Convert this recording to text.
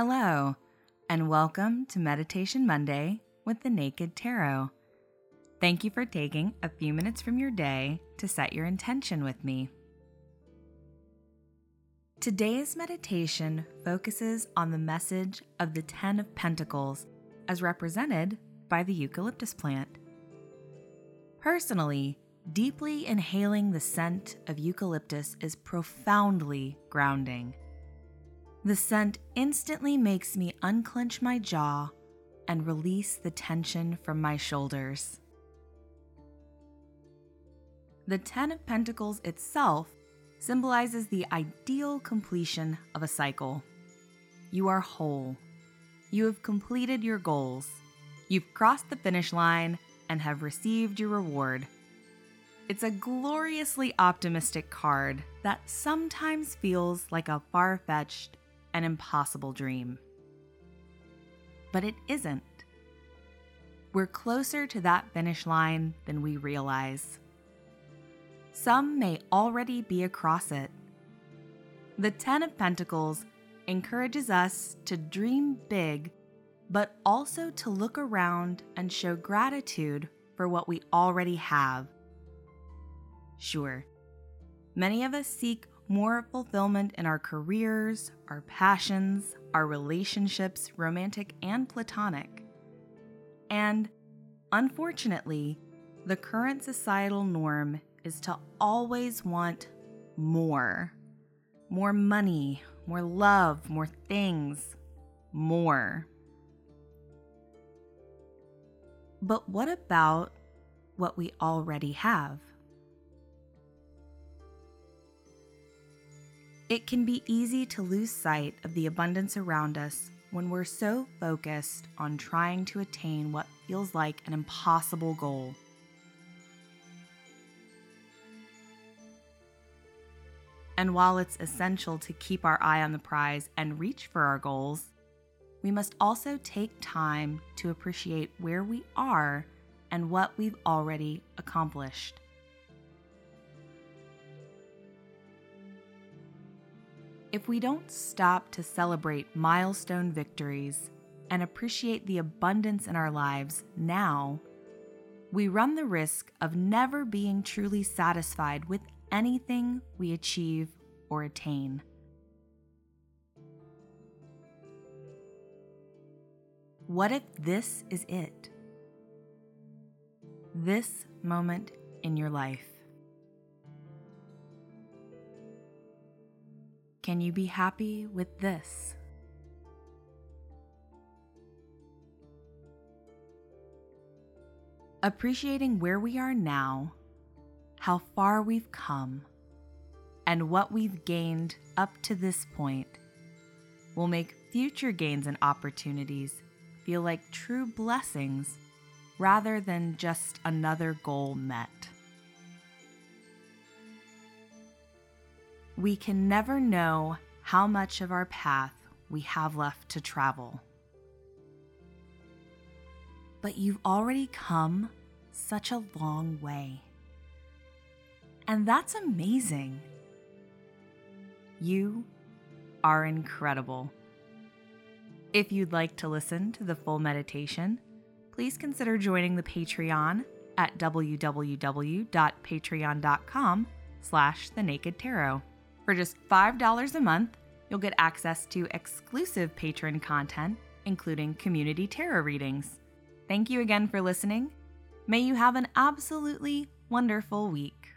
Hello, and welcome to Meditation Monday with the Naked Tarot. Thank you for taking a few minutes from your day to set your intention with me. Today's meditation focuses on the message of the Ten of Pentacles as represented by the eucalyptus plant. Personally, deeply inhaling the scent of eucalyptus is profoundly grounding. The scent instantly makes me unclench my jaw and release the tension from my shoulders. The Ten of Pentacles itself symbolizes the ideal completion of a cycle. You are whole. You have completed your goals. You've crossed the finish line and have received your reward. It's a gloriously optimistic card that sometimes feels like a far fetched an impossible dream. But it isn't. We're closer to that finish line than we realize. Some may already be across it. The Ten of Pentacles encourages us to dream big, but also to look around and show gratitude for what we already have. Sure, many of us seek more fulfillment in our careers, our passions, our relationships, romantic and platonic. And unfortunately, the current societal norm is to always want more. More money, more love, more things, more. But what about what we already have? It can be easy to lose sight of the abundance around us when we're so focused on trying to attain what feels like an impossible goal. And while it's essential to keep our eye on the prize and reach for our goals, we must also take time to appreciate where we are and what we've already accomplished. If we don't stop to celebrate milestone victories and appreciate the abundance in our lives now, we run the risk of never being truly satisfied with anything we achieve or attain. What if this is it? This moment in your life. Can you be happy with this? Appreciating where we are now, how far we've come, and what we've gained up to this point will make future gains and opportunities feel like true blessings rather than just another goal met. We can never know how much of our path we have left to travel. But you've already come such a long way. And that's amazing. You are incredible. If you'd like to listen to the full meditation, please consider joining the Patreon at www.patreon.com slash the naked tarot. For just $5 a month, you'll get access to exclusive patron content, including community tarot readings. Thank you again for listening. May you have an absolutely wonderful week.